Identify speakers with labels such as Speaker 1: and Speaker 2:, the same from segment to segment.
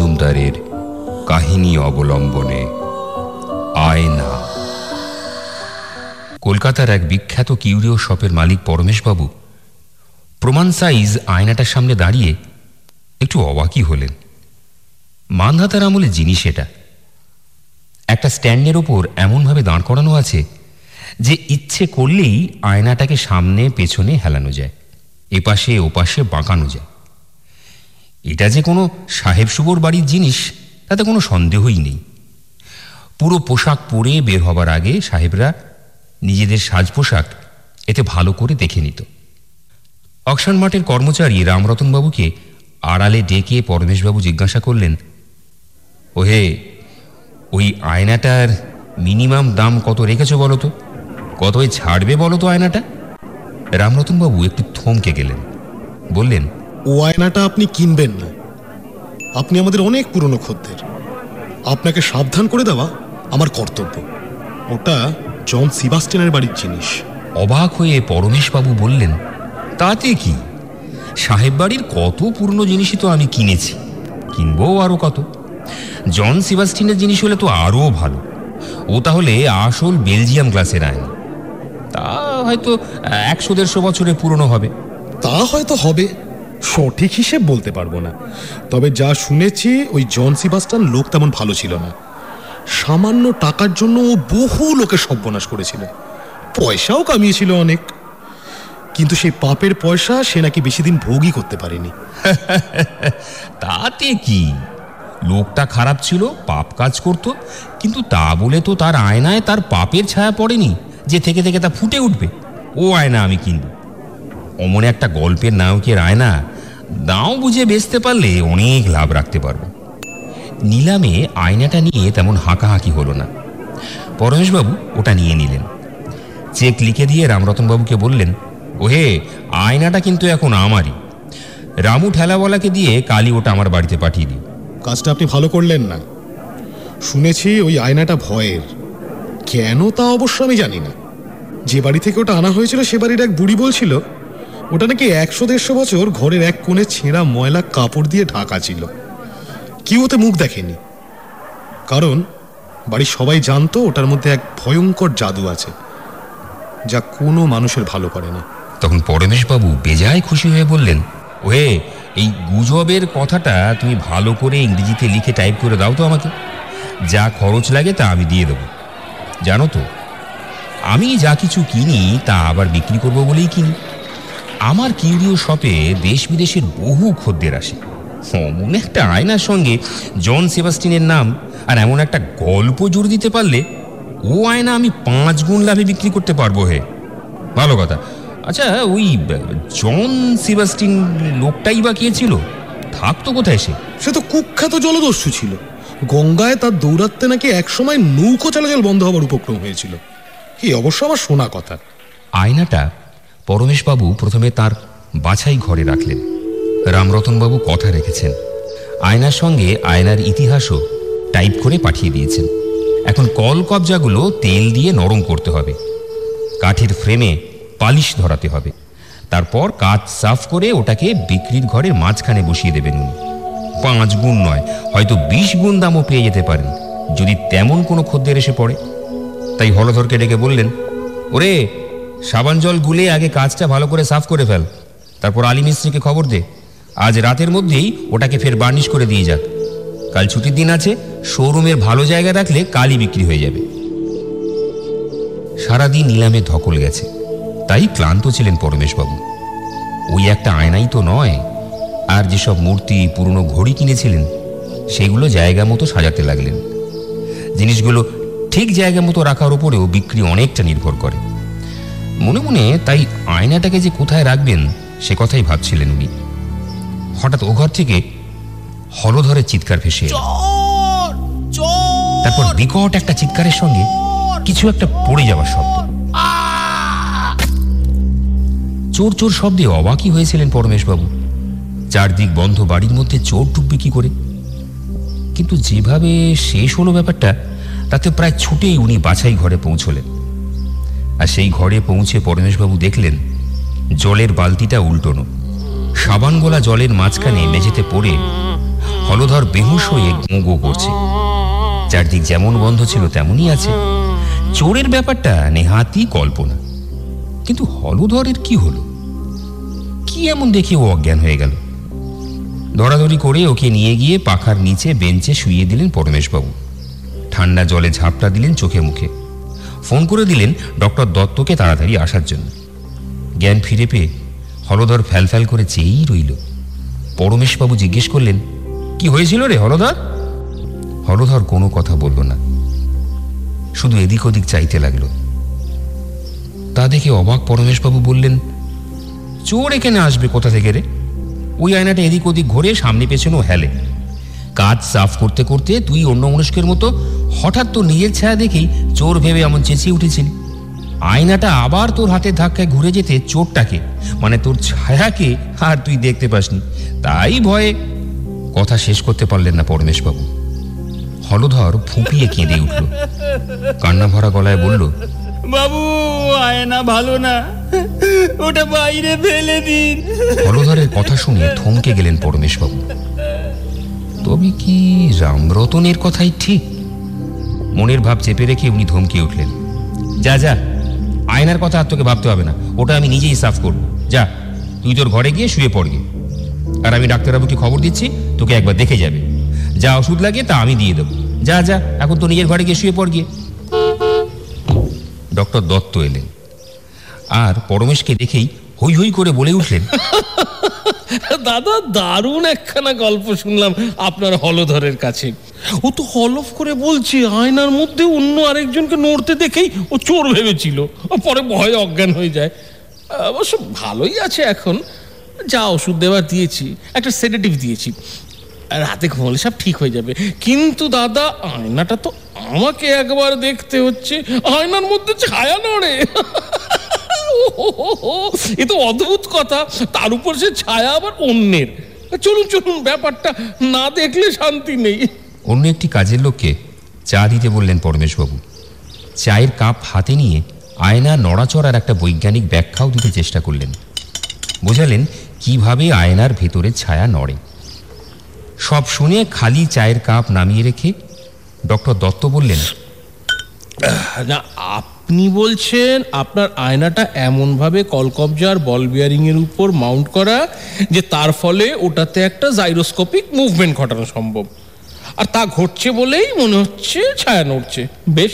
Speaker 1: মজুমদারের কাহিনী অবলম্বনে আয়না। কলকাতার এক বিখ্যাত কিউরিও শপের মালিক পরমেশবাবু প্রমাণ সাইজ আয়নাটার সামনে দাঁড়িয়ে একটু অবাকই হলেন। মানধাতার আমলে জিনিস এটা। একটা স্ট্যান্ডের ওপর এমনভাবে দাঁড় করানো আছে যে ইচ্ছে করলেই আয়নাটাকে সামনে পেছনে হেলানো যায়, এপাশে ওপাশে বাঁকানো যায়। এটা যে কোনো সাহেব সুবর বাড়ির জিনিস, তাতে কোনো সন্দেহই নেই। পুরো পোশাক পরে বের হবার আগে সাহেবরা নিজেদের সাজ পোশাক এতে ভালো করে দেখে নিত। অকশন মাঠের কর্মচারী রামরতনবাবুকে আড়ালে ডেকে পরমেশবাবু জিজ্ঞাসা করলেন, ওহে, ওই আয়নাটার মিনিমাম দাম কত রেখেছো বলো তো? কত ছাড়বে বলো তো আয়নাটা? রামরতনবাবু একটু থমকে গেলেন। বললেন
Speaker 2: ও আয়নাটা আপনি কিনবেন না। আপনি আমাদের অনেক পুরনো খদ্দের। আপনাকে সাবধান করে দেওয়া আমার কর্তব্য। ওটা জন সিবাস্টেনের বাড়ির জিনিস।
Speaker 1: অবাক হয়ে পরমেশবাবু বললেন তাতে কি? সাহেব বাড়ির কত পুরনো জিনিসই তো আমি কিনেছি। কিনবো আরও কত? জন সিবাস্টিনের জিনিস হলে তো আরও ভালো। ও তাহলে আসল বেলজিয়াম গ্লাসের আয়না। তা হয়তো একশো দেড়শো বছরে পুরনো হবে।
Speaker 2: তা হয়তো হবে। সঠিক হিসেব বলতে পারব না। তবে যা শুনেছি, ওই জন সিবাস্টান লোক তেমন ভালো ছিল না। সামান্য টাকার জন্য ও বহু লোকের সর্বনাশ করেছিল। পয়সাও কামিয়েছিল অনেক। কিন্তু সেই পাপের পয়সা সে নাকি বেশি দিন ভোগই করতে পারেনি।
Speaker 1: তাতে কি? লোকটা খারাপ ছিল, পাপ কাজ করত, কিন্তু তা বলে তো তার আয়নায় তার পাপের ছায়া পড়েনি, যে থেকে থেকে তা ফুটে উঠবে। ও আয়না আমি কিনব। অমন একটা গল্পের নায়কের আয়না দাও বুঝে বেচতে পারলে অনেক লাভ রাখতে পারব। নিলামে আয়নাটা নিয়ে তেমন হাঁকাহাঁকি হলো না। পরমেশবাবু ওটা নিয়ে নিলেন। চেক লিখে দিয়ে রামরতনবাবুকে বললেন, ওহে, আয়নাটা কিন্তু এখন আমারই। রামু ঠেলাওয়ালাকে দিয়ে কালি ওটা আমার বাড়িতে পাঠিয়ে দিই
Speaker 2: কাজটা আপনি ভালো করলেন না। শুনেছি ওই আয়নাটা ভয়ের। কেন তা অবশ্য আমি জানি না। যে বাড়ি থেকে ওটা আনা হয়েছিল সে বাড়ির এক বুড়ি বলছিল ওটা নাকি একশো দেড়শো বছর ঘরের এক কোণে ছেঁড়া ময়লা কাপড় দিয়ে ঢাকা ছিল। কেউ ওতে মুখ দেখেনি। কারণ বাড়ির সবাই জানতো ওটার মধ্যে এক ভয়ঙ্কর জাদু আছে, যা কোনো মানুষের ভালো করে না
Speaker 1: তখন পরমেশবাবু বেজায় খুশি হয়ে বললেন, ওহে, এই গুজবের কথাটা তুমি ভালো করে ইংরেজিতে লিখে টাইপ করে দাও তো আমাকে। যা খরচ লাগে তা আমি দিয়ে দেবো। জানো তো, আমি যা কিছু কিনি তা আবার বিক্রি করব বলেই কিনি। আমার কিউরিও শপে দেশ বিদেশের বহু খদ্দের আসে। অমন একটা আয়নার সঙ্গে জন সেবাস্টিনের নাম আর এমন একটা গল্প জুড়ে দিতে পারলে ও আয়না আমি পাঁচ গুণ লাভে বিক্রি করতে পারব হে। ভালো কথা। আচ্ছা ওই জন সেবাস্টিন লোকটাই বা কে ছিল? থাকতো কোথায় সে?
Speaker 2: সে তো কুখ্যাত জলদস্যু ছিল। গঙ্গায় তার দৌড়াতে নাকি একসময় নৌকো চলাচল বন্ধ হবার উপক্রম হয়েছিল। এই অবশ্য আমার শোনা কথা।
Speaker 1: আয়নাটা পরমেশবাবু প্রথমে তার বাছাই ঘরে রাখলেন। রামরতনবাবু কথা রেখেছেন। আয়নার সঙ্গে আয়নার ইতিহাসও টাইপ করে পাঠিয়ে দিয়েছেন। এখন কল কবজাগুলো তেল দিয়ে নরম করতে হবে। কাঠের ফ্রেমে পালিশ ধরাতে হবে। তারপর কাঠ সাফ করে ওটাকে বিক্রির ঘরের মাঝখানে বসিয়ে দেবেন উনি। পাঁচ গুণ নয়, হয়তো বিশ গুণ দামও পেয়ে যেতে পারেন, যদি তেমন কোনো খদ্দের এসে পড়ে। তাই হলধরকে ডেকে বললেন, ওরে সাবান জল গুলে আগে কাজটা ভালো করে সাফ করে ফেল। তারপর আলী মিস্ত্রিকে খবর দে। আজ রাতের মধ্যেই ওটাকে ফের বার্নিশ করে দিয়ে যাক। কাল ছুটির দিন আছে, শোরুমের ভালো জায়গা রাখলে কালই বিক্রি হয়ে যাবে। সারাদিন নিলামে ধকল গেছে। তাই ক্লান্ত ছিলেন পরমেশবাবু। ওই একটা আয়নাই তো নয়। আর যেসব মূর্তি, পুরনো ঘড়ি কিনেছিলেন, সেগুলো জায়গা মতো সাজাতে লাগলেন। জিনিসগুলো ঠিক জায়গা মতো রাখার উপরেও বিক্রি অনেকটা নির্ভর করে। মনে মনে তাই আয়নাটাকে যে কোথায় রাখবেন সে কথাই ভাবছিলেন উনি। হঠাৎ ও ঘর থেকে হলধরের চিৎকার ভেসে তারপর বিকট একটা চিৎকারের সঙ্গে কিছু একটা পড়ে যাওয়ার শব্দ। চোর! চোর শব্দে অবাকই হয়েছিলেন পরমেশবাবু। চারদিক বন্ধ বাড়ির মধ্যে চোর ঢুকবে কি করে? কিন্তু যেভাবে শেষ হলো ব্যাপারটা তাতে প্রায় ছুটেই উনি বাছাই ঘরে পৌঁছলেন। আর সেই ঘরে পৌঁছে পরমেশবাবু দেখলেন জলের বালতিটা উল্টোনো। সাবান গোলা জলের মাঝখানে মেঝেতে পড়ে হলধর বেহুশ হয়ে গোঁ করছে চারদিক যেমন বন্ধ ছিল তেমনই আছে। চোরের ব্যাপারটা নেহাতি কল্পনা। কিন্তু হলধরের কি হলো? কি এমন দেখে ও অজ্ঞান হয়ে গেল? ধরাধরি করে ওকে নিয়ে গিয়ে পাখার নিচে বেঞ্চে শুইয়ে দিলেন পরমেশবাবু। ঠান্ডা জলে ঝাপটা দিলেন চোখে মুখে। ফোন করে দিলেন ডক্টর দত্তকে তাড়াতাড়ি আসার জন্য। জ্ঞান ফিরে পেয়ে হলধর ফ্যালফ্যাল করে চেয়েই রইল। পরমেশবাবু জিজ্ঞেস করলেন, কি হয়েছিল রে হলধর? হলধর কোনো কথা বলল না। শুধু এদিক ওদিক চাইতে লাগল। তা দেখে অবাক পরমেশবাবু বললেন, চোর এখানে আসবে কোথা থেকে রে? ওই আয়নাটা এদিক ওদিক ঘুরে সামনে পেছনেও হেলে। কাজ সাফ করতে করতে তুই অন্য মনস্কের মতো হঠাৎ তোর নিজের ছায়া দেখেই চোর ভেবে এমন চেঁচিয়ে উঠেছিলি। আয়নাটা আবার তোর হাতের ধাক্কায় ঘুরে যেতে চোরটাকে মানে তোর ছায়াকে আর তুই দেখতে পাসনি। তাই ভয়ে কথা শেষ করতে পারলেন না পরমেশবাবু। হলধর ফুঁপিয়ে কেঁদে উঠল। কান্না ভরা গলায় বলল
Speaker 3: বাবু আয়না ভালো না। ওটা বাইরে ফেলে দিন।
Speaker 1: হলধরের কথা শুনে থমকে গেলেন পরমেশবাবু। তবে কি রামরতনের কথাই ঠিক? মনের ভাব চেপে রেখে উনি ধমকে উঠলেন। যা যা, আয়নার কথা আর তোকে ভাবতে হবে না। ওটা আমি নিজেই সাফ করব। যা, তুই তোর ঘরে গিয়ে শুয়ে পড় গিয়ে। আর আমি ডাক্তারবাবুকে খবর দিচ্ছি, তোকে একবার দেখে যাবে। যা ওষুধ লাগে তা আমি দিয়ে দেবো। যা যা, এখন তো নিজের ঘরে গিয়ে শুয়ে পড় গিয়ে ডক্টর দত্ত এলেন। আর পরমেশকে দেখেই হই হই করে বলে উঠলেন,
Speaker 4: দাদা, দারুণ একখানা গল্প শুনলাম আপনার হলধরের কাছে। ও তো হলফ করে বলছে, আয়নার মধ্যে অন্য আরেকজনকে নড়তে দেখেই ও চোর ভেবেছিল। ও পরে ভয়ে অজ্ঞান হয়ে যায়। অবশ্য ভালোই আছে এখন। যা ওষুধ দেওয়ার দিয়েছি, একটা সেডেটিভ দিয়েছি। রাতে ঘুমালে সব ঠিক হয়ে যাবে। কিন্তু দাদা, আয়নাটা তো আমাকে একবার দেখতে হচ্ছে। আয়নার মধ্যে ছায়া নড়ে। এ তো অদ্ভুত কথা। তার উপর সে ছায়া আবার অন্যের। চলুন চলুন, ব্যাপারটা না দেখলে শান্তি নেই।
Speaker 1: অন্য একটি কাজের লোককে চা দিতে বললেন পরমেশবাবু। চায়ের কাপ হাতে নিয়ে আয়না নড়াচড়ার একটা বৈজ্ঞানিক ব্যাখ্যাও দিতে চেষ্টা করলেন। বোঝালেন কীভাবে আয়নার ভেতরে ছায়া নড়ে। সব শুনে খালি চায়ের কাপ নামিয়ে রেখে ডক্টর দত্ত বললেন,
Speaker 4: না, আপনি বলছেন আপনার আয়নাটা এমনভাবে কলকবজার বল বিয়ারিং এর উপর মাউন্ট করা যে তার ফলে ওটাতে একটা জাইরোস্কোপিক মুভমেন্ট ঘটানো সম্ভব। আর তা ঘটছে বলেই মনে হচ্ছে ছায়া নড়ছে। বেশ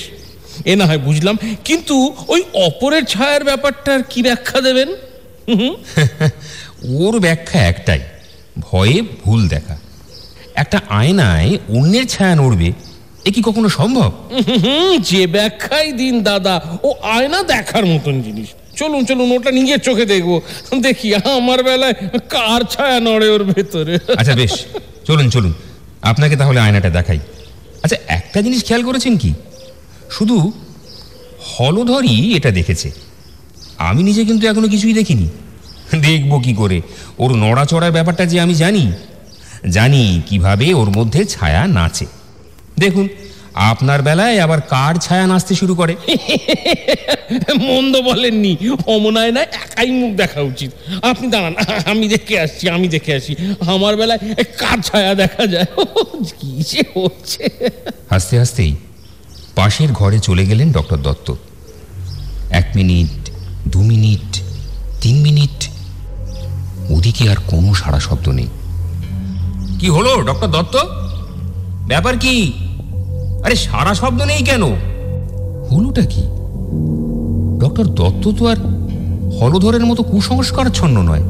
Speaker 4: এ না হয় বুঝলাম। কিন্তু ওই অপরের ছায়ার ব্যাপারটার কি ব্যাখ্যা দেবেন?
Speaker 1: ওর ব্যাখ্যা একটাই ভয়ে ভুল দেখা। একটা আয়নায় অন্যের ছায়া নড়বে এ কি কখনো সম্ভব?
Speaker 4: যে ব্যাখ্যাই দিন দাদা ও আয়না দেখার মতন জিনিস। চলুন চলুন ওটা নিজের চোখে দেখব। দেখি আমার বেলায় কার ছায়া নড়ে ওর ভেতরে।
Speaker 1: আচ্ছা বেশ চলুন চলুন। আপনাকে তাহলে আয়নাটা দেখাই। আচ্ছা একটা জিনিস খেয়াল করেছেন কি? শুধু হলধরই এটা দেখেছে। আমি নিজে কিন্তু এখনও কিছুই দেখিনি। দেখব কি করে? ওর নড়াচড়ার ব্যাপারটা যে আমি জানি জানি কীভাবে ওর মধ্যে ছায়া নাচে। দেখুন আপনার বেলায় আবার কার ছায়া নাচতে শুরু করে?
Speaker 4: মন্দ বলেননি। অমনায় না একাই মুখ দেখা উচিত। আপনি দাঁড়ান আমি দেখে আসছি আমি দেখে আসি আমার বেলায় কার ছায়া দেখা যায়? কি যে হচ্ছে?
Speaker 1: হাসতে হাসতেই পাশের ঘরে চলে গেলেন ডক্টর দত্ত। এক মিনিট দু মিনিট তিন মিনিট ওদিকে আর কোনো সাড়া শব্দ নেই। কি হলো ডক্টর দত্ত? ব্যাপার কি? আরে সারা শব্দ নেই কেন? হলোটা কি? ডক্টর দত্ত তো আর হলধরের মতো কুসংস্কারচ্ছন্ন নয়।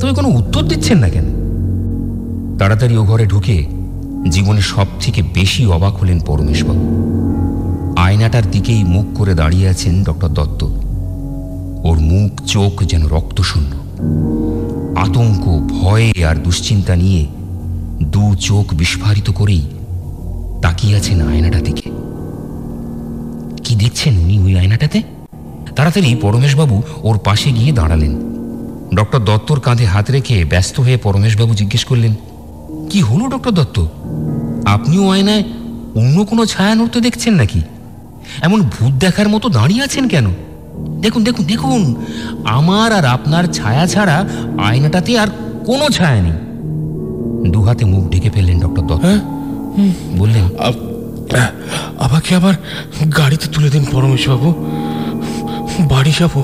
Speaker 1: তুমি কোনো উত্তর দিচ্ছেন না কেন? তাড়াতাড়ি ও ঘরে ঢুকে জীবনে সব থেকে বেশি অবাক হলেন পরমেশবাবু। আয়নাটার দিকেই মুখ করে দাঁড়িয়ে আছেন ডক্টর দত্ত। ওর মুখ, চোখ যেন রক্তশূন্য। আতঙ্ক, ভয়ে আর দুশ্চিন্তা নিয়ে দু চোখ বিস্ফারিত করেই তাকিয়ে আছেন আয়নাটা দিকে। কি দেখছেন উনি ওই আয়নাটাতে? তাড়াতাড়ি পরমেশবাবু ওর পাশে গিয়ে দাঁড়ালেন। ডক্টর দত্তর কাঁধে হাত রেখে ব্যস্ত হয়ে পরমেশবাবু জিজ্ঞেস করলেন, কি হলো ডক্টর দত্ত? আপনিও আয়নায় অন্য কোনো ছায়া নড়তে দেখছেন নাকি? এমন ভূত দেখার মতো দাঁড়িয়ে আছেন কেন? দেখুন দেখুন দেখুন, আমার আর আপনার ছায়া ছাড়া আয়নাটাতে আর কোনো ছায়া নেই। দু হাতে মুখ ঢেকে ফেললেন ডক্টর দত্ত।
Speaker 4: হ্যাঁ?
Speaker 1: বললেন
Speaker 4: আমাকে আবার গাড়িতে তুলে দিন পরমেশবাবু। বাড়ি যাব।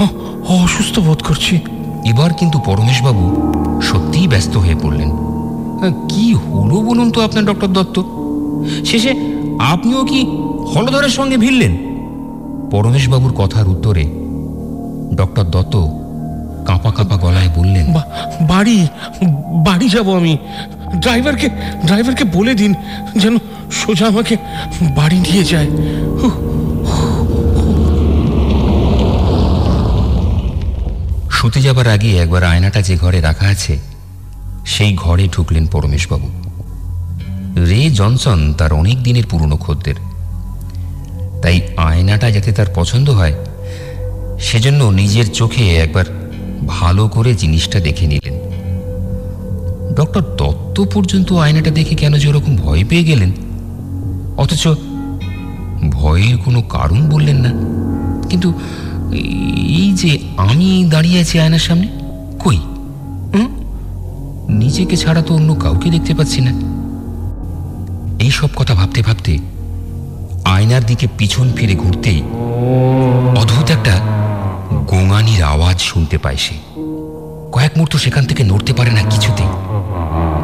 Speaker 4: অ- অসুস্থ বোধ করছি।
Speaker 1: এবার কিন্তু পরমেশবাবু সত্যিই ব্যস্ত হয়ে পড়লেন। হ্যাঁ, কি হলো বলুন তো আপনার ডক্টর দত্ত? শেষে আপনিও কি হলধরের সঙ্গে ভিড়লেন? পরমেশবাবুর কথার উত্তরে ডক্টর দত্ত কাঁপা কাঁপা গলায় বললেন
Speaker 4: বাড়ি বাড়ি যাব আমি। ড্রাইভারকে ড্রাইভারকে বলে দিন যেন সোজা আমাকে বাড়ি নিয়ে যায়।
Speaker 1: শুতে যাবার আগে একবার আয়নাটা যে ঘরে রাখা আছে, সেই ঘরে ঢুকলেন পরমেশবাবু। রে জনসন, তার অনেক দিনের পুরনো খদ্দের। তাই আয়নাটা যাতে তার পছন্দ হয়, সেজন্য নিজের চোখে একবার ভালো করে জিনিসটা দেখে নিলেন। ডক্টর দত্ত পর্যন্ত আয়নাটা দেখে কেন যে ওরকম ভয় পেয়ে গেলেন? অথচ ভয়ের কোনো কারণ বললেন না। কিন্তু এই যে আমি দাঁড়িয়ে আছি আয়নার সামনে, কই? নিজেকে ছাড়া তো অন্য কাউকে দেখতে পাচ্ছি না। এই সব কথা ভাবতে ভাবতে আয়নার দিকে পিছন ফিরে ঘুরতেই অদ্ভুত একটা গোঙানির আওয়াজ শুনতে পায় সে। কয়েক মুহূর্ত সেখান থেকে নড়তে পারে না কিছুতেই।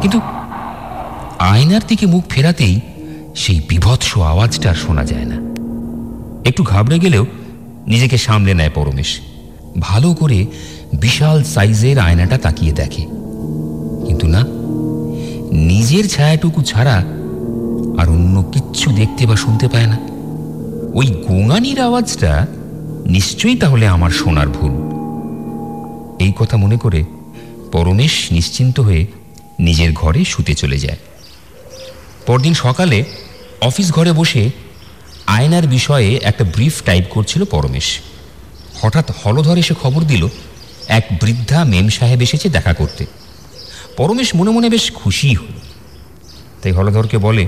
Speaker 1: কিন্তু আয়নার দিকে মুখ ফেরাতেই সেই বিভৎস আওয়াজটা আর শোনা যায় না। একটু ঘাবড়ে গেলেও নিজেকে সামলে নেয় পরমেশ। ভালো করে বিশাল সাইজের আয়নাটা তাকিয়ে দেখে। কিন্তু না, নিজের ছায়াটুকু ছাড়া আর অন্য কিচ্ছু দেখতে বা শুনতে পায় না। ওই গোঙানির আওয়াজটা নিশ্চয়ই তাহলে আমার শোনার ভুল। এই কথা মনে করে পরমেশ নিশ্চিন্ত হয়ে নিজের ঘরে শুতে চলে যায়। পরদিন সকালে অফিস ঘরে বসে আয়নার বিষয়ে একটা ব্রিফ টাইপ করছিল পরমেশ। হঠাৎ হলধর এসে খবর দিল, এক বৃদ্ধা মেম সাহেব এসেছে দেখা করতে। পরমেশ মনে মনে বেশ খুশি হল। তাই হলধরকে বলে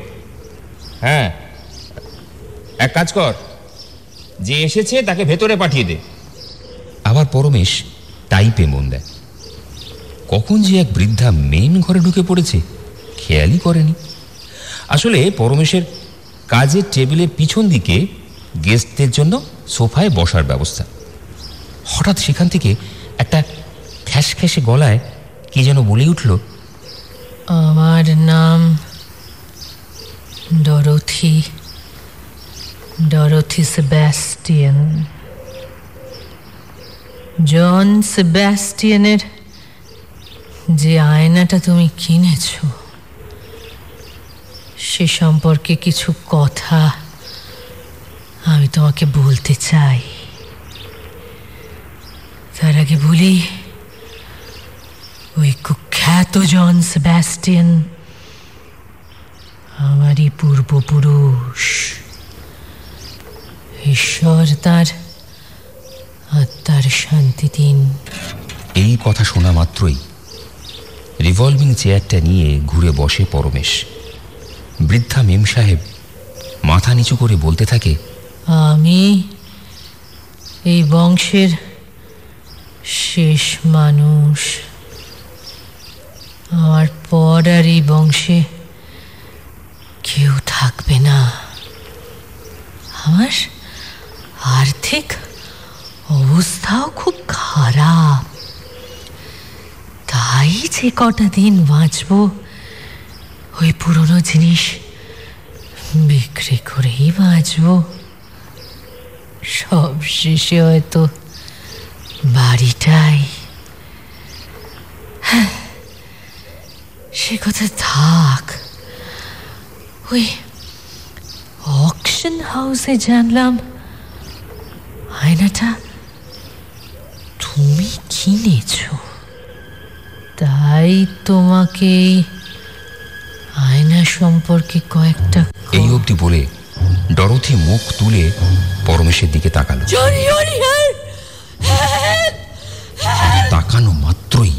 Speaker 1: হ্যাঁ এক কাজ কর, যে এসেছে তাকে ভেতরে পাঠিয়ে দে। আবার পরমেশ টাইপে মন দেয়। কখন যে এক বৃদ্ধা মেন ঘরে ঢুকে পড়েছে, খেয়ালই করেনি। আসলে পরমেশের কাজের টেবিলের পিছন দিকে গেস্টদের জন্য সোফায় বসার ব্যবস্থা। হঠাৎ সেখান থেকে একটা খ্যাস খ্যাসে গলায় কি যেন বলে উঠল,
Speaker 5: আমার নাম ডরথি, ডরোথি সেবাস্টিয়ান। জন সেবাস্টিয়ানের যে আয়নাটা তুমি কিনেছ, সে সম্পর্কে কিছু কথা আমি তোমাকে বলতে চাই। তার আগে বলি, ওই কুখ্যাত জন সেবাস্টিয়ান আমারই পূর্বপুরুষ। ঈশ্বর তার আত্মার শান্তি দিন
Speaker 1: এই কথা শোনা মাত্রই রিভলভিং চেয়ারটা নিয়ে ঘুরে বসে পরমেশ। বৃদ্ধা মেম সাহেব মাথা নিচু করে বলতে থাকে,
Speaker 5: আমি এই বংশের শেষ মানুষ। আমার পর আর এই বংশে কেউ থাকবে না। আমার আর্থিক অবস্থাও খুব খারাপ। তাই যে কটা দিন বাঁচব ওই পুরনো জিনিস বিক্রি করেই বাঁচব। সব শেষে হয়তো বাড়িটাই। হ্যাঁ, সে কথা থাক। ওই অকশন হাউসে জানলাম আয়নাটা তুমি কিনেছো। তাই তোমাকে আয়না সম্পর্কে কয়েকটা
Speaker 1: এই অবধি বলে ডরথি মুখ তুলে পরমেশের দিকে তাকালো
Speaker 5: জনি জনি
Speaker 1: তাকানো মাত্রই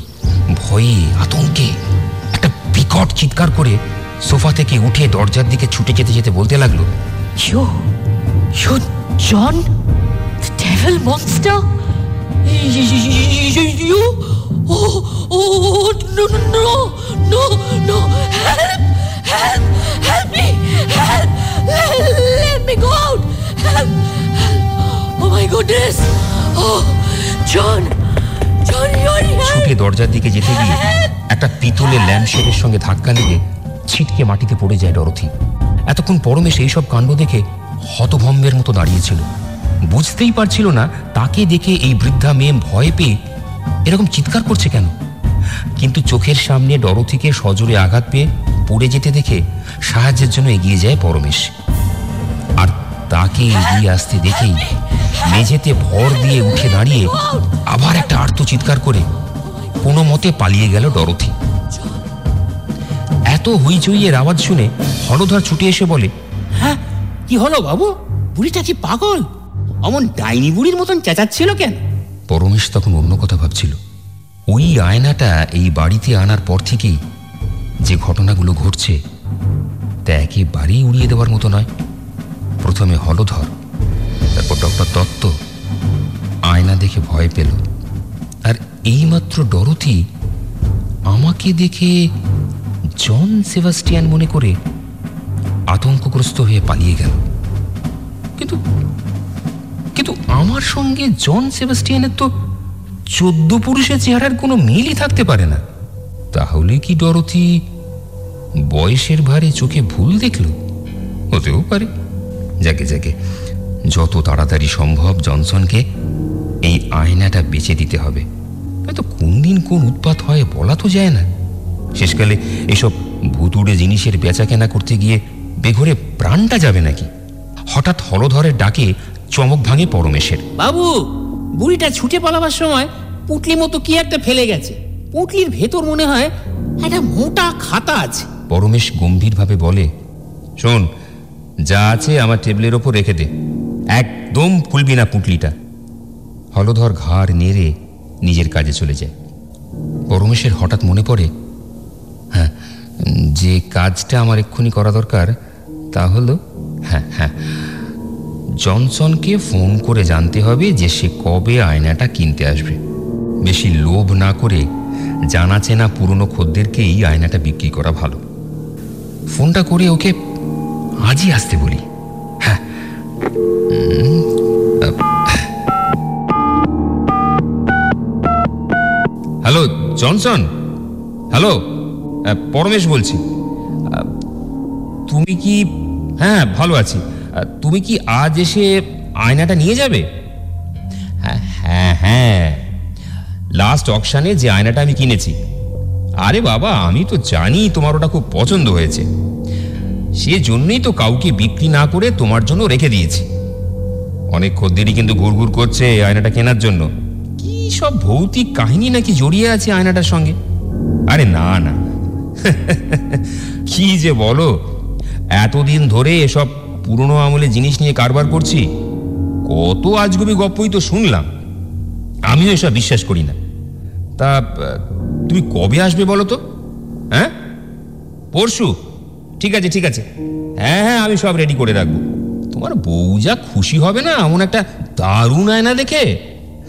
Speaker 1: ভয়ে আতঙ্কে একটা বিকট চিৎকার করে সোফা থেকে উঠে দরজার দিকে ছুটে যেতে যেতে বলতে লাগল
Speaker 5: You, you, John, the devil monster. Oh, oh, no, no, no, no, help, help, help me, help, let, me go out, help, help. Oh my goodness, oh, John, John, you're
Speaker 1: ছুটে দরজার দিকে যেতে গিয়ে একটা পিতলের ল্যাম্পশেডের সঙ্গে ধাক্কা লেগে ছিটকে মাটিতে পড়ে যায় ডরথি এতক্ষণ পরমেশ এইসব কাণ্ড দেখে হতভম্বের মতো দাঁড়িয়েছিল বুঝতেই পারছিল না তাকে দেখে এই বৃদ্ধা মেয়ে ভয় পেয়ে এরকম চিৎকার করছে কেন? কিন্তু চোখের সামনে ডরথিকে সজোরে আঘাত পেয়ে পড়ে যেতে দেখে সাহায্যের জন্য এগিয়ে যায় পরমেশ। আর তাকে এগিয়ে আসতে দেখেই মেঝেতে ভর দিয়ে উঠে দাঁড়িয়ে আবার একটা আর্ত চিৎকার করে কোনো মতে পালিয়ে গেল ডরথি। এত হইচইয়ের আওয়াজ শুনে হলধর ছুটে এসে বলে
Speaker 3: হ্যাঁ কি হলো বাবু? বুড়িটা কি পাগল? অমন ডাইনি বুড়ির মতন চেঁচাচ্ছিল কেন?
Speaker 1: পরমেশ তখন অন্য কথা ভাবছিল। ওই আয়নাটা এই বাড়িতে আনার পর থেকেই যে ঘটনাগুলো ঘটছে, তা একেবারেই উড়িয়ে দেওয়ার মতো নয়। প্রথমে হলধর, তারপর ডক্টর দত্ত। আয়না দেখে ভয় পেল। আর এইমাত্র ডরথি আমাকে দেখে জন সেবাস্টিয়ান মনে করে আতঙ্কগ্রস্ত হয়ে পালিয়ে গেল। কিন্তু কিন্তু আমার সঙ্গে জন সেবাস্টিয়ানের তো চোদ্দ পুরুষের চেহারার কোনো মিলই থাকতে পারে না। তাহলে কি ডরতি বয়সের ভারে চোখে ভুল দেখল? হতেও পারে। যাকে যাকে। যত তাড়াতাড়ি সম্ভব জনসনকে এই আয়নাটা বেচে দিতে হবে। হয়তো কোন দিন কোন উৎপাত হয় বলা তো যায় না। শেষকালে এসব ভুতুড়ে জিনিসের বেচা কেনা করতে গিয়ে বেঘরে প্রাণটা যাবে নাকি? হঠাৎ হলধরের ডাকে চমক ভাঙে পরমেশের।
Speaker 3: বাবু বুড়িটা ছুটে পালাবার সময় পুটলি মতো কি একটা ফেলে গেছে। পুটলির ভেতর মনে হয় একটা মোটা খাতা আছে।
Speaker 1: পরমেশ গম্ভীরভাবে বলে শোন যা আছে আমার টেবিলের ওপর রেখে দে। একদম খুলবি না পুটলিটা। হলধর ঘাড় নেড়ে নিজের কাজে চলে যায়। পরমেশের হঠাৎ মনে পড়ে হ্যাঁ যে কাজটা আমার এক্ষুনি করা দরকার তা হলো হ্যাঁ হ্যাঁ জনসনকে ফোন করে জানতে হবে যে সে কবে আয়নাটা কিনতে আসবে। বেশি লোভ না করে জানা চেনা পুরনো খদ্দেরকেই আয়নাটা বিক্রি করা ভালো। ফোনটা করে ওকে আজই আসতে বলি। হ্যাঁ। Hello, Johnson? হ্যালো পরমেশ বলছি। তুমি কি হ্যাঁ ভালো আছি। তুমি কি আজ এসে আয়নাটা নিয়ে যাবে? হ্যাঁ হ্যাঁ হ্যাঁ। লাস্ট অকশানে যে আয়নাটা আমি কিনেছি। আরে বাবা, আমি তো জানি তোমার ওটা খুব পছন্দ হয়েছে। সে জন্যই তো কাউকে বিক্রি না করে তোমার জন্য রেখে দিয়েছি। অনেক খদ্দেরই কিন্তু ঘুরঘুর করছে আয়নাটা কেনার জন্য। কি সব ভৌতিক কাহিনী নাকি জড়িয়ে আছে আয়নাটার সঙ্গে? আরে না না। কি যে বলো, এতদিন ধরে এসব পুরনো আমলে জিনিস নিয়ে কারবার করছি? কত আজগুবি গপ্পই তো শুনলাম। আমিও এসব বিশ্বাস করি না। তা তুমি কবে আসবে বলো তো? হ্যাঁ? পরশু। ঠিক আছে ঠিক আছে। হ্যাঁ হ্যাঁ আমি সব রেডি করে রাখব। তোমার বউ যা খুশি হবে না, এমন একটা দারুণ আয়না দেখে?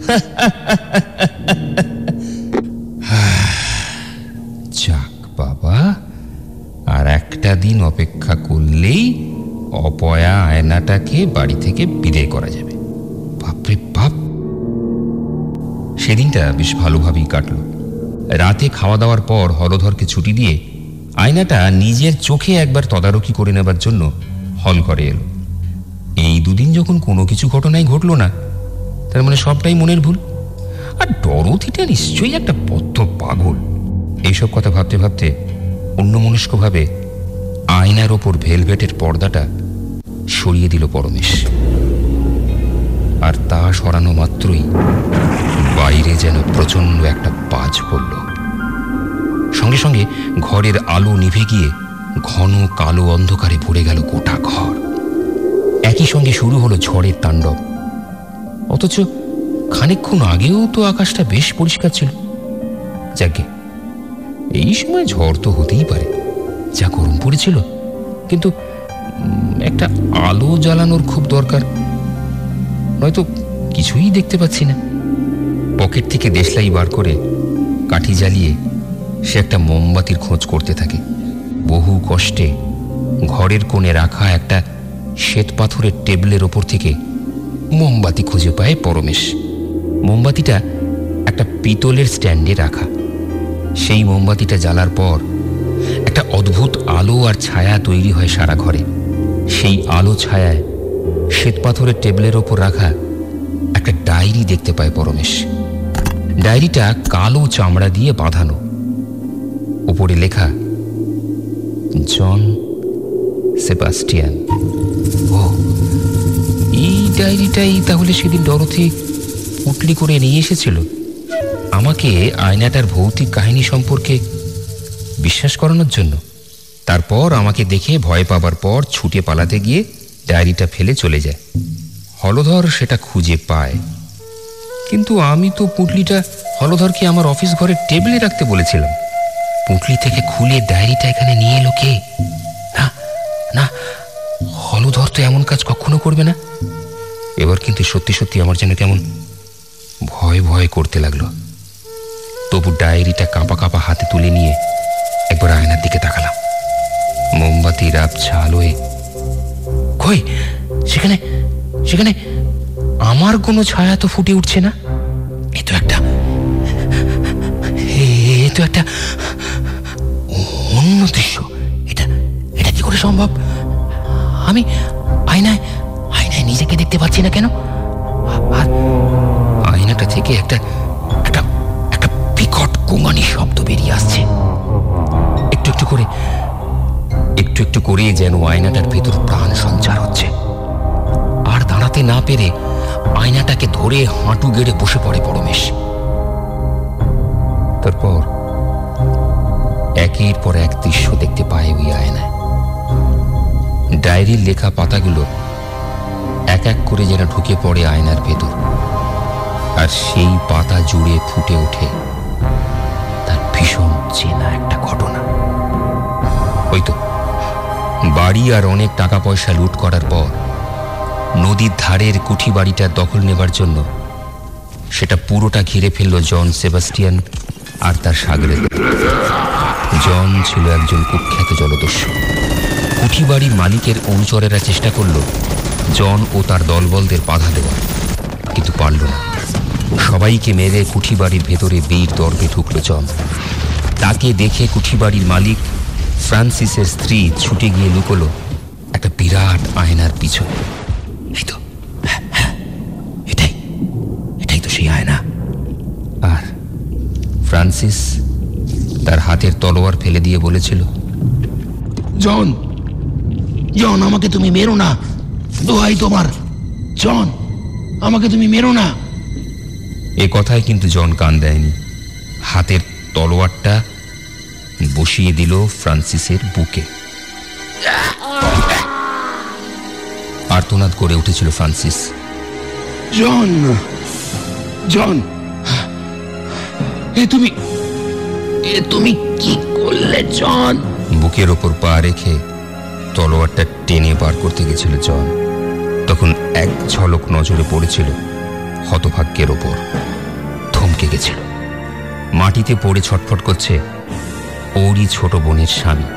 Speaker 1: যাক বাবা, আর একটা দিন অপেক্ষা করলেই অপয়া আয়নাটাকে বাড়ি থেকে বিদায় করা যাবে। বাপরে বাপ। সেদিনটা বেশ ভালোভাবেই কাটল। রাতে খাওয়া দাওয়ার পর হলধরকে ছুটি দিয়ে আয়নাটা নিজের চোখে একবার তদারকি করে নেবার জন্য হল ঘরে এলো। এই দুদিন যখন কোনো কিছু ঘটনাই ঘটলো না, তার মানে সবটাই মনের ভুল। আর ডরথিটা নিশ্চয়ই একটা বদ্ধ পাগল। এইসব কথা ভাবতে ভাবতে অন্যমনস্কভাবে আয়নার ওপর ভেলভেটের পর্দাটা সরিয়ে দিল পরমেশ। আর তা সরানো মাত্রই বাইরে যেন প্রচণ্ড একটা পাজ পড়ল। সঙ্গে সঙ্গে ঘরের আলো নিভে গিয়ে ঘন কালো অন্ধকারে ভরে গেল গোটা ঘর। একই সঙ্গে শুরু হলো ঝড়ের তাণ্ডব। অথচ খানিকক্ষণ আগেও তো আকাশটা বেশ পরিষ্কার ছিল। যাকে এই সময় ঝড় তো হতেই পারে। যা গরম পড়েছিল। কিন্তু একটা আলো জ্বালানোর খুব দরকার। নয়তো কিছুই দেখতে পাচ্ছি না। পকেট থেকে দেশলাই বার করে কাঠি জ্বালিয়ে সে একটা মোমবাতির খোঁজ করতে থাকে। বহু কষ্টে ঘরের কোণে রাখা একটা শ্বেত পাথরের টেবিলের ওপর থেকে মোমবাতি খুঁজে পায় পরমেশ। মোমবাতিটা একটা পিতলের স্ট্যান্ডে রাখা। সেই মোমবাতিটা জ্বালার পর একটা অদ্ভুত আলো আর ছায়া তৈরি হয় সারা ঘরে। সেই আলো ছায়ায় শ্বেতপাথরের টেবিলের ওপর রাখা একটা ডায়েরি দেখতে পায় পরমেশ। ডায়েরিটা কালো চামড়া দিয়ে বাঁধানো। উপরে লেখা, জন সেবাস্টিয়ান। ও এই ডায়েরিটাই তাহলে সেদিন ডরথি উটলি করে নিয়ে এসেছিল? আমাকে আয়নাটার ভৌতিক কাহিনী সম্পর্কে বিশ্বাস করানোর জন্য। তারপর আমাকে দেখে ভয় পাবার পর ছুটে পালাতে গিয়ে ডায়েরিটা ফেলে চলে যায়। হলধর সেটা খুঁজে পায়। কিন্তু আমি তো পুঁটলিটা হলধরকে আমার অফিস ঘরের টেবিলে রাখতে বলেছিলাম। পুঁটলি থেকে খুলে ডায়েরিটা এখানে নিয়ে এলো কে? না না, হলধর তো এমন কাজ কখনো করবে না। এবার কিন্তু সত্যি সত্যি আমার যেন কেমন ভয় ভয় করতে লাগল। তবু ডায়েরিটা কাঁপা কাঁপা হাতে তুলে নিয়ে একবার আয়নার দিকে তাকালাম। মোমবাতির আবছা আলোয় কই? সেখানে সেখানে আমার কোনো ছায়া তো ফুটে উঠছে না? এ তো একটা এ তো একটা অন্য দৃশ্য। এটা এটা কি করে সম্ভব? আমি আয়নায় আয়নায় নিজেকে দেখতে পাচ্ছি না কেন? আয়নাটা থেকে একটা বিকট শব্দ বেরিয়ে আসছে। একটু একটু করে, একটু একটু করে যেন আয়নাটার ভেতর প্রাণ সঞ্চার হচ্ছে। আর দাঁড়াতে না পেরে আয়নাটাকে ধরে হাঁটু গেড়ে বসে পড়ে পরমেশ। তারপর একের পর এক দৃশ্য দেখতে পায় ওই আয়নায়। ডায়েরির লেখা পাতাগুলো এক এক করে যেন ঢুকে পড়ে আয়নার ভেতর। আর সেই পাতা জুড়ে ফুটে ওঠে ভীষণ চেনা একটা ঘটনা। ওই তো। বাড়ি আর অনেক টাকা পয়সা লুট করার পর নদীর ধারের কুঠি বাড়িটার দখল নেবার জন্য সেটা পুরোটা ঘিরে ফেলল জন সেবাস্টিয়ান আর তার সাগরে। জন ছিল একজন কুখ্যাত জলদস্যু। কুঠি বাড়ির মালিকের অনুচরেরা চেষ্টা করল জন ও তার দলবলদের বাধা দেওয়া কিন্তু পারল না। সবাইকে মেরে কুঠিবাড়ির ভেতরে বীর দর্বে ঢুকল জন তাকে দেখে কুঠিবাড়ির মালিক ফ্রান্সিসের স্ত্রী ছুটে গিয়ে লুকোলো একটা বিরাট আয়নার পিছনে। হ্যাঁ, হ্যাঁ, এটাই এটাই তো সেই আয়না। আর ফ্রান্সিস তার হাতের তলোয়ার ফেলে দিয়ে বলেছিল
Speaker 6: জন জন আমাকে তুমি মেরো না। দোহাই তোমার। জন আমাকে তুমি মেরো না।
Speaker 1: এ কথায় কিন্তু জন কান দেয়নি। হাতের তলোয়ারটা বসিয়ে দিল ফ্রান্সিসের বুকে। আর্তনাদ করে উঠেছিল ফ্রান্সিস।
Speaker 6: জন জন এ তুমি এ তুমি কি করলে জন?
Speaker 1: বুকের ওপর পা রেখে তলোয়ারটা টেনে বার করতে গেছিল জন। তখন এক ঝলক নজরে পড়েছিল হতভাগ্যের ওপর থমকে গেছিল। মাটিতে পড়ে ছটফট করছে ওরই ছোট বোনের স্বামী,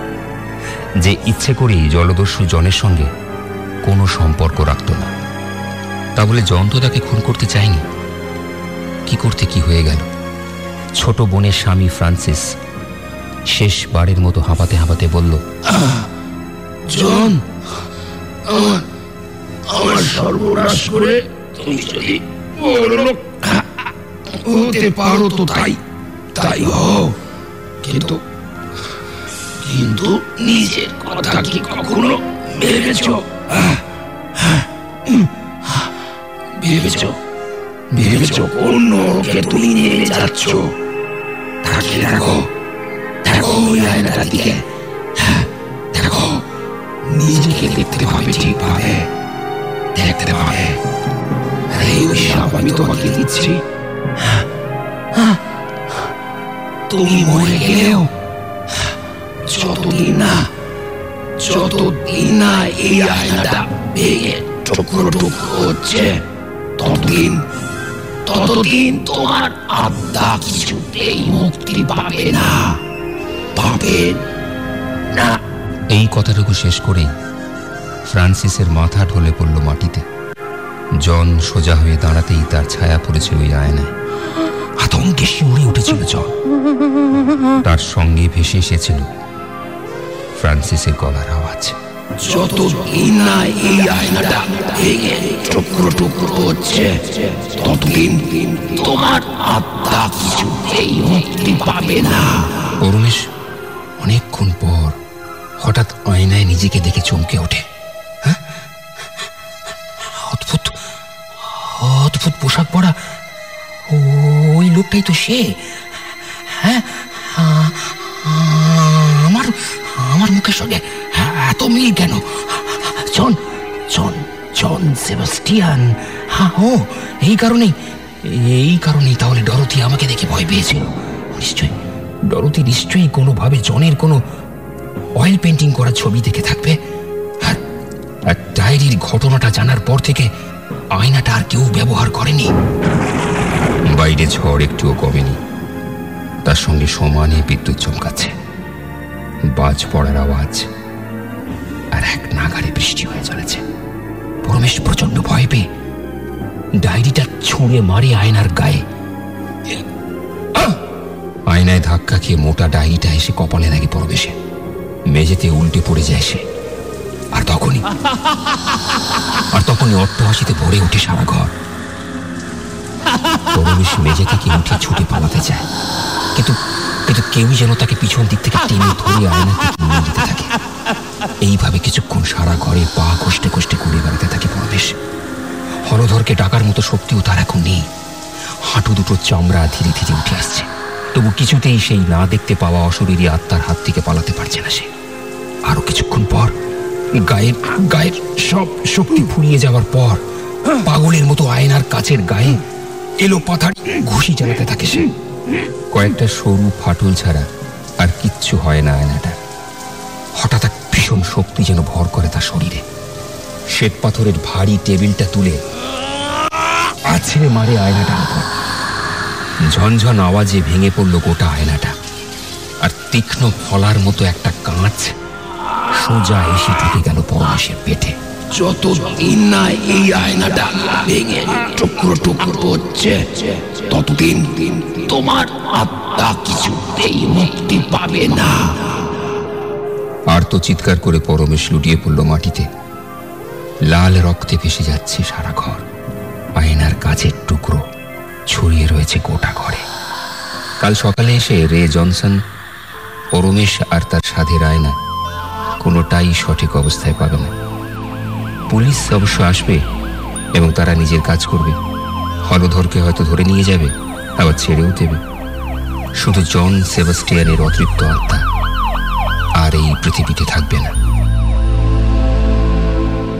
Speaker 1: যে ইচ্ছে করেই জলদস্যু জনের সঙ্গে কোনো সম্পর্ক রাখত না। তা বলে জন তো তাকে খুন করতে চায়নি? কি করতে কি হয়ে গেল? ছোট বোনের স্বামী ফ্রান্সিস শেষবারের মতো হাঁপাতে হাঁপাতে বলল,
Speaker 6: জন, আমার আমার সর্বনাশ করে তুমি যদি বড়লোক হতে পারো তো তাই। তাই হও। কিন্তু কিন্তু নিজের কথা কি কখনো ভেবেছ ভেবেছ ভেবেছ কোন নরকে তুমি নিয়ে যাচ্ছ? তাকিয়ে দেখো। দেখো ওই আয়নাটার দিকে। দেখো। নিজেকে দেখতে পাবে ঠিকভাবে দেখতে পাবে। এই আমি তোমাকে দিচ্ছি। তুমি মরে গেলেও যতদিন না যতদিন না এই আয়নাটা ভেঙে টুকরো টুকরো হচ্ছে ততদিন ততদিন তোমার আত্মা কিছুতেই মুক্তি পাবে না পাবেন না।
Speaker 1: এই কথাটুকু শেষ করেই ফ্রান্সিসের মাথা ঢলে পড়ল মাটিতে। জন সোজা হয়ে দাঁড়াতেই তার ছায়া পড়েছে ওই আয়নায়। আতঙ্কে শিউরে উঠেছিল জন। তার সঙ্গে ভেসে এসেছিল ফ্রান্সিসের গলার আওয়াজ।
Speaker 6: যতদিন না এই আয়নাটা ভেঙে টুকরো টুকরো হচ্ছে ততদিন তোমার আত্মা কিছুতেই মুক্তি পাবে না।
Speaker 1: পরমেশ অনেকক্ষণ পর হঠাৎ আয়নায় নিজেকে দেখে চমকে ওঠে। হ্যাঁ? অদ্ভুত। অদ্ভুত পোশাক পরা। ওই লোকটাই তো সে। হ্যাঁ আমার আমার মুখের সঙ্গে এত মিল কেন? John John John Sebastian. হ্যাঁ ও, এই কারণেই এই কারণেই তাহলে ডরথি আমাকে দেখে ভয় পেয়েছিল। নিশ্চয়ই, ডরথি নিশ্চয়ই কোনোভাবে জনের কোনো অয়েল পেন্টিং করা ছবি দেখে থাকবে। আর ডায়েরির ঘটনাটা জানার পর থেকে আয়নাটা আর কেউ ব্যবহার করেনি। বাইরে ঝড় একটুও কমেনি। তার সঙ্গে সমানে বিদ্যুৎ চমকাচ্ছে। বাজ পড়ার আওয়াজ আর এক নাগারে বৃষ্টি হয়ে চলেছে। পরমেশ প্রচণ্ড ভয় পেয়ে ডায়েরিটা ছুঁড়ে মারে আয়নার গায়ে! আয়নায় ধাক্কা খেয়ে মোটা ডায়েরিটা এসে কপালে লাগে পরবেশে মেঝেতে উল্টে পড়ে যায় সে। আর তখনই আর তখনই অট্টহাসিতে ভরে ওঠে সারা ঘর। মেঝে থেকে উঠে ছুটে পালাতে চায়। কিন্তু কিন্তু কেউই যেন তাকে পিছন দিক থেকে টেনে ধরে আয়না নিয়ে যেতে থাকে। এইভাবে কিছুক্ষণ সারা ঘরে পা কষ্টে কষ্টে ঘুরে বেড়াতে থাকে ডাকার মতো শক্তিও তার এখন নেই। হাঁটু দুটো চামড়া ধীরে ধীরে উঠে আসছে। তবু কিছুতেই সেই না দেখতে পাওয়া অশরীরী আত্মার হাত থেকে পালাতে পারছে না সে। আরও কিছুক্ষণ পর গায়ের গায়ের সব শক্তি ফুরিয়ে যাওয়ার পর পাগলের মতো আয়নার কাছের গায়ে এলো পাথার ঘুষি চালাতে থাকে সে। কয়েকটা সরু ফাটল ছাড়া আর কিচ্ছু হয় না আয়নাটা। হঠাৎ এক ভীষণ শক্তি যেন ভর করে তার শরীরে। শ্বেত পাথরের ভারী টেবিলটা তুলে আছড়ে মারে আয়নাটার উপর। ঝনঝন আওয়াজে ভেঙে পড়ল গোটা আয়নাটা। আর তীক্ষ্ণ ফলার মতো একটা কাঁচ সোজা এসে ঢুকে গেল পরমেশের পেটে।
Speaker 6: যতদিন না এই আয়নাটা ভেঙে টুকরো টুকরো হচ্ছে ততদিন তোমার আত্মা কিছুতেই মুক্তি পাবে না।
Speaker 1: আর তো চিৎকার করে পরমেশ লুটিয়ে পড়ল মাটিতে। লাল রক্তে ভেসে যাচ্ছে সারা ঘর। আয়নার কাজের টুকরো ছড়িয়ে রয়েছে গোটা ঘরে। কাল সকালে এসে রে জনসন পরমেশ আর তার সাধের আয়না কোনোটাই সঠিক অবস্থায় পাবে না। পুলিশ অবশ্য আসবে এবং তারা নিজের কাজ করবে। হলধরকে হয়তো ধরে নিয়ে যাবে, আবার ছেড়েও দেবে। শুধু জন সেবাস্টিয়ানের অতৃপ্ত আত্মা আর এই পৃথিবীতে থাকবে না।